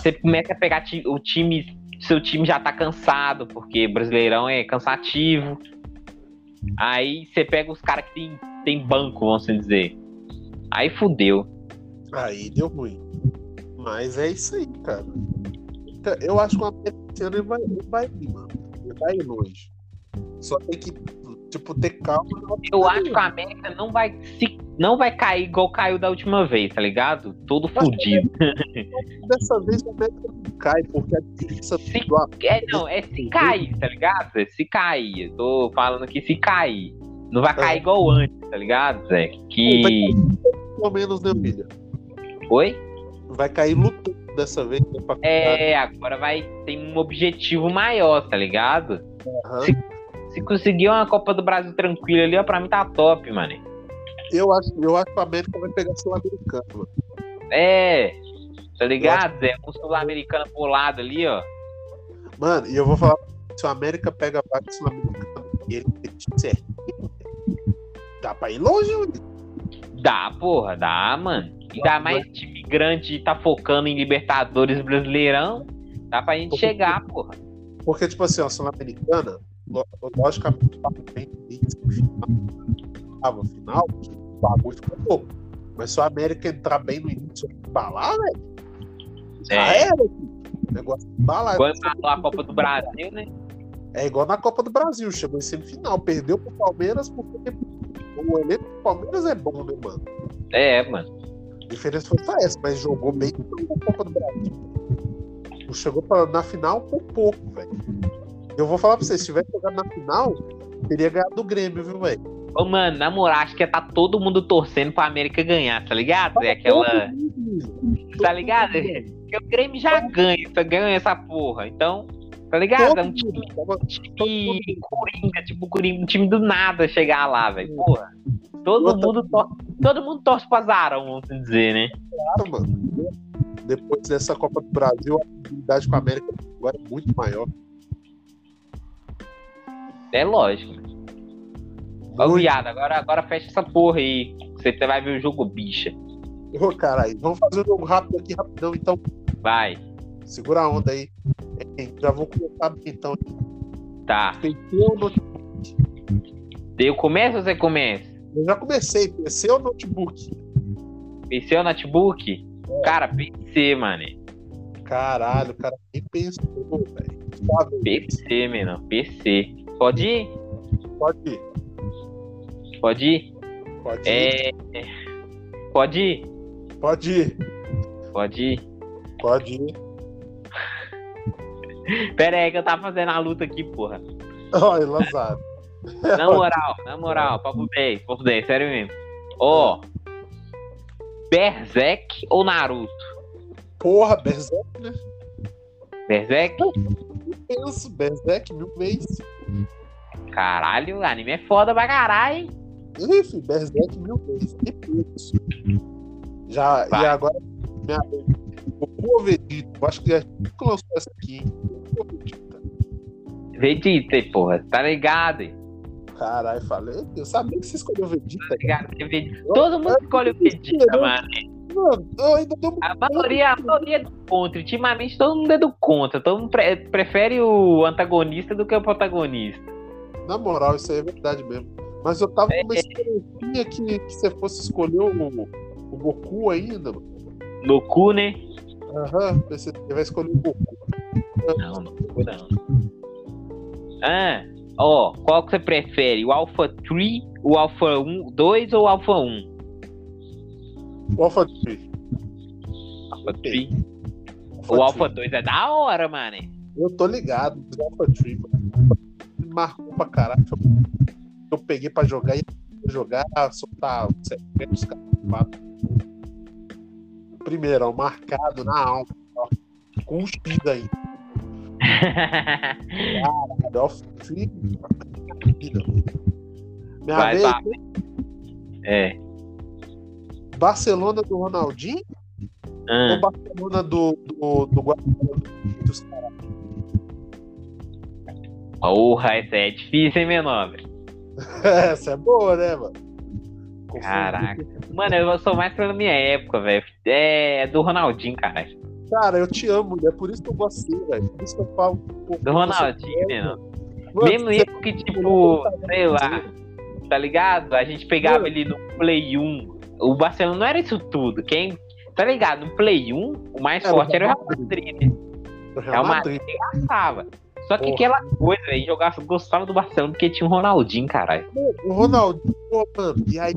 você começa a pegar o time, seu time já tá cansado, porque Brasileirão é cansativo. Aí você pega os caras que tem, tem banco, vamos assim dizer. Aí fudeu. Aí deu ruim. Mas é isso aí, cara. Então, Eu acho que o América esse ano vai, vai ir, mano. Ele vai ir longe. Só tem que, tipo, ter calma. Eu acho que o América não vai, se, não vai cair igual caiu da última vez, tá ligado? Todo fudido. Dessa vez o América não cai, porque a diferença Se- do É, não, é se cair, tá ligado? Zé? Se cair. Eu tô falando que se cair. Não vai cair igual antes, tá ligado, Zé? Que. pelo menos, né, filha? Oi? Vai cair lutando dessa vez. Né, É, agora vai ter um objetivo maior, tá ligado? Aham. Se conseguir uma Copa do Brasil tranquila ali, ó, pra mim tá top, mano. Eu, acho, eu acho que o América vai pegar Sul-Americano, mano. É, tá ligado, Zé? Um sul-americano pro lado ali, ó. Mano, e eu vou falar, se o América pega a vaga Sul-Americana e ele certinho, dá pra ir longe, mano. Dá, porra, dá, mano. Ainda mais time grande tá focando em Libertadores Brasileirão. Dá pra gente Porque- chegar, porra. Porque, tipo assim, a Sul-Americana, logicamente, tá bem final, final, o bagulho ficou pouco. Mas se o América entrar bem no início embalar, velho, já É. era. filho. O negócio de embalar. Quando falou a Copa do Brasil, né? É igual na Copa do Brasil, chegou em semifinal, perdeu pro Palmeiras porque o elenco do Palmeiras é bom, né, mano? É, mano. A diferença foi só essa, mas jogou bem na Copa do Brasil. Chegou pra, na final por pouco, velho. Eu vou falar pra vocês, se tivesse jogado na final, teria ganhado do Grêmio, viu, velho? Ô, mano, na moral, acho que tá todo mundo torcendo pra América ganhar, tá ligado? É aquela. Tá ligado? Porque o Grêmio já ganha, só ganha essa porra. Então, tá ligado? É um time, Tava- time coringa, tipo coringa, um time do nada chegar lá, velho. Porra. Todo mundo, torce, todo mundo torce pro azarão, vamos dizer, né? Claro, mano. Depois dessa Copa do Brasil, a habilidade com a América agora é muito maior. É lógico. Muito. viado, agora, agora fecha essa porra aí. Você vai ver o jogo bicha. Ô, caralho, vamos fazer um jogo rápido aqui, rapidão, então. Vai. Segura a onda aí. Já vou começar então. Tá. PC ou notebook? Eu começo ou você começa? Eu já comecei, PC ou notebook? PC ou notebook? Cara, PC, mano. Caralho, cara nem pensou, velho. Velho. PC, menino. PC. Pode ir? Pode ir, Pode ir? pode ir, É. Pode ir? pode ir, Pode ir. pode ir. Pera aí que eu tava fazendo a luta aqui, porra. Olha, Lazaro. Na moral, na moral, papo 10, papo 10, sério mesmo. Ó. Berserk ou Naruto? Porra, Berserk, né? Berserk? Penso, Berserk mil vezes. Caralho, o anime é foda pra caralho, hein? Ih, filho, Berserk mil vezes. Que. Já, Vai. e agora, minha vez. Ou Vegeta? Eu acho que já nunca lançou essa aqui, hein? Ou Vegeta? Vegeta, porra, tá ligado? hein? Caralho, falei. Eu sabia que você escolheu Vegeta. Tá ligado? Vegeta- Todo mundo escolhe o Vegeta, mano. Mano, eu ainda dou A maioria, a maioria é do contra. Ultimamente todo mundo é do contra. Todo mundo pre- prefere o antagonista do que o protagonista. Na moral, isso aí é verdade mesmo. Mas eu tava com uma esperancinha que, que você fosse escolher o, o Goku ainda, mano. Cu, né? Aham, pensei que você vai escolher o Goku. Não, cu não. Ah, ó, qual que você prefere? O Alpha 3, o Alpha 1, 2 ou o Alpha 1? O Alpha Tree. Alpha 3. O Alpha 2 é da hora, mano. Eu tô ligado, o Alpha Tree, mano. Me marcou pra caralho. Eu peguei pra jogar e jogar, soltar secretos, cara. Primeiro, ó, marcado na alma, X aí. Alpha Tree. Minha Vai, vez, vai. É. Barcelona do Ronaldinho Ah, ou Barcelona do, do, do Guardiola dos caras? Porra, essa é difícil, hein, meu nobre? Essa é boa, né, mano? Confundi. Caraca. Mano, eu sou mais pela minha época, velho. É do Ronaldinho, cara. Cara, eu te amo, é por isso que eu gostei, velho. Por isso que eu falo. Do Ronaldinho, não? Mano, Mesmo isso que, tipo, sei lá, tá ligado? A gente pegava Mano. ele no Play 1. O Barcelona não era isso tudo. Quem, tá ligado? No Play 1, o mais Era o forte era o Real Madrid, né? o Real Madrid gastava. Só que Porra. aquela coisa, velho, jogava, gostava do Barcelona porque tinha o Ronaldinho, caralho. O Ronaldinho, pô, mano, e aí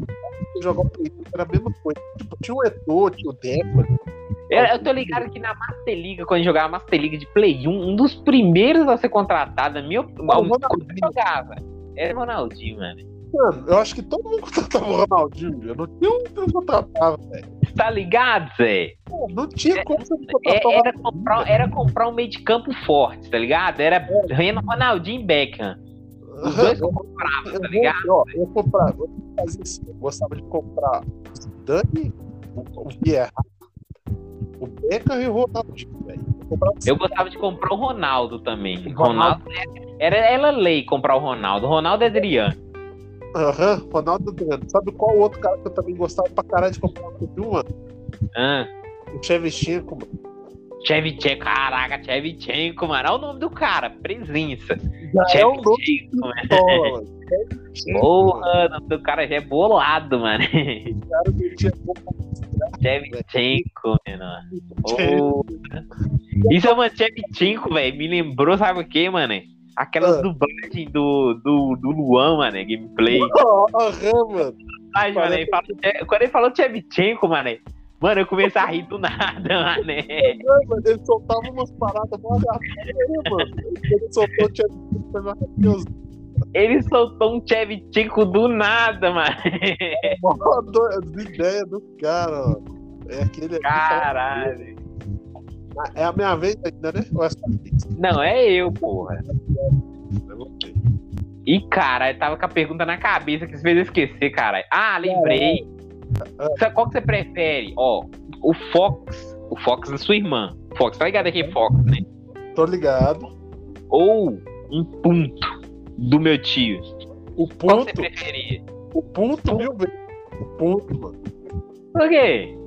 jogar o Play era a mesma coisa. Tipo, tinha o Eto'o, tinha o Deco. Eu, eu tô ligado que na Master League, quando jogava Master League de Play 1, um dos primeiros a ser contratado, opinião, o Ronaldinho. jogava, era o Ronaldinho, mano. Mano, eu acho que todo mundo contratava o Ronaldinho. Eu não tinha um que não contratava, velho. Tá ligado, Zé? Pô, Não tinha como você É, contratar o era, Ronaldinho. comprar, era comprar um meio de campo forte, tá ligado? Era Ronaldinho e Beckham. Os dois Eu- compravam, eu tá ligado? ó, eu comprava, eu fazia assim, eu gostava de comprar o Dani, o, Vieira, o Beckham e o Ronaldinho, velho. Eu assim, Eu gostava de comprar o Ronaldo também. O Ronaldo. Ronaldo era, era lei comprar o Ronaldo. Ronaldo é Adriano. Aham, Ronaldo Adriano. Sabe qual outro cara que eu também gostava pra caralho de comprar um mano? Ah, O Chevchenko, mano. Chevchenko, caraca, Chevchenko, mano. Olha o nome do cara, presença. Já é o nome mano. Porra, o nome do cara já é bolado, mano. O cara que tinha roupa Chevchenko, mano. Isso, mano, Chevchenko, velho, me lembrou, sabe o que, mano? Aquelas Ah. dublagens do, do, do Luan, mano, gameplay. Aham, mano. Ai, mano, ele falou, quando ele falou Chevchenko, mano, mano, eu comecei a rir do nada, mano. Mano. Ele soltava umas paradas mó mano. Ele soltou o Chevchenko, foi maravilhoso. Ele soltou um Chevchenko do nada, mano. Mó ideia do cara, ó. É aquele. Caralho. É a minha vez ainda, né? Ou é? Não, é eu, porra. É. E, cara, eu tava com a pergunta na cabeça que você fez eu esquecer, cara. Ah, lembrei. Sabe Qual que você prefere? Ó, o Fox. O Fox da sua irmã. Fox, tá ligado aqui, Fox, né? Tô ligado. Ou um ponto do meu tio. O Qual que você ponto, preferia? o ponto, mil vezes. O ponto, mano. Por quê?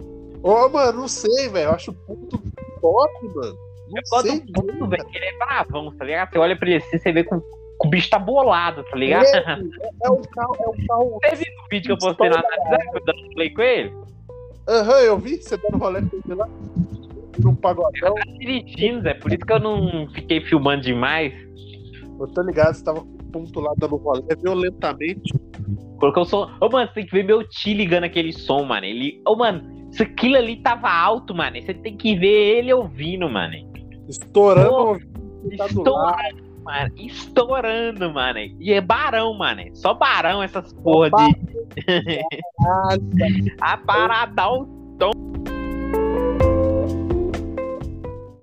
Ô, mano, não sei, velho. Eu acho o ponto top, mano. Não Eu gosto sei. do ponto, velho, que ele é bravão, tá ligado? Você olha pra ele assim, você vê que o, o bicho tá bolado, tá ligado? É, é um carro, é um carro. Você viu o vídeo que eu postei na WhatsApp dando play com ele? Aham, eu vi você dando rolê com ele lá. Num pagodão. Tá dirigindo, Zé, por isso que eu não fiquei filmando demais. Eu tô ligado, você tava com o ponto lá dando rolê violentamente. Porque eu sou. Ô, mano, você tem que ver meu tio ligando aquele som, mano. Ele. Ô, mano, se aquilo ali tava alto, mano. Você tem que ver ele ouvindo, mano. Estourando Pô, o ouvido, tá. Estourando, mano. Estourando, mano. E é barão, mano. Só barão essas porra de. Caralho. A parada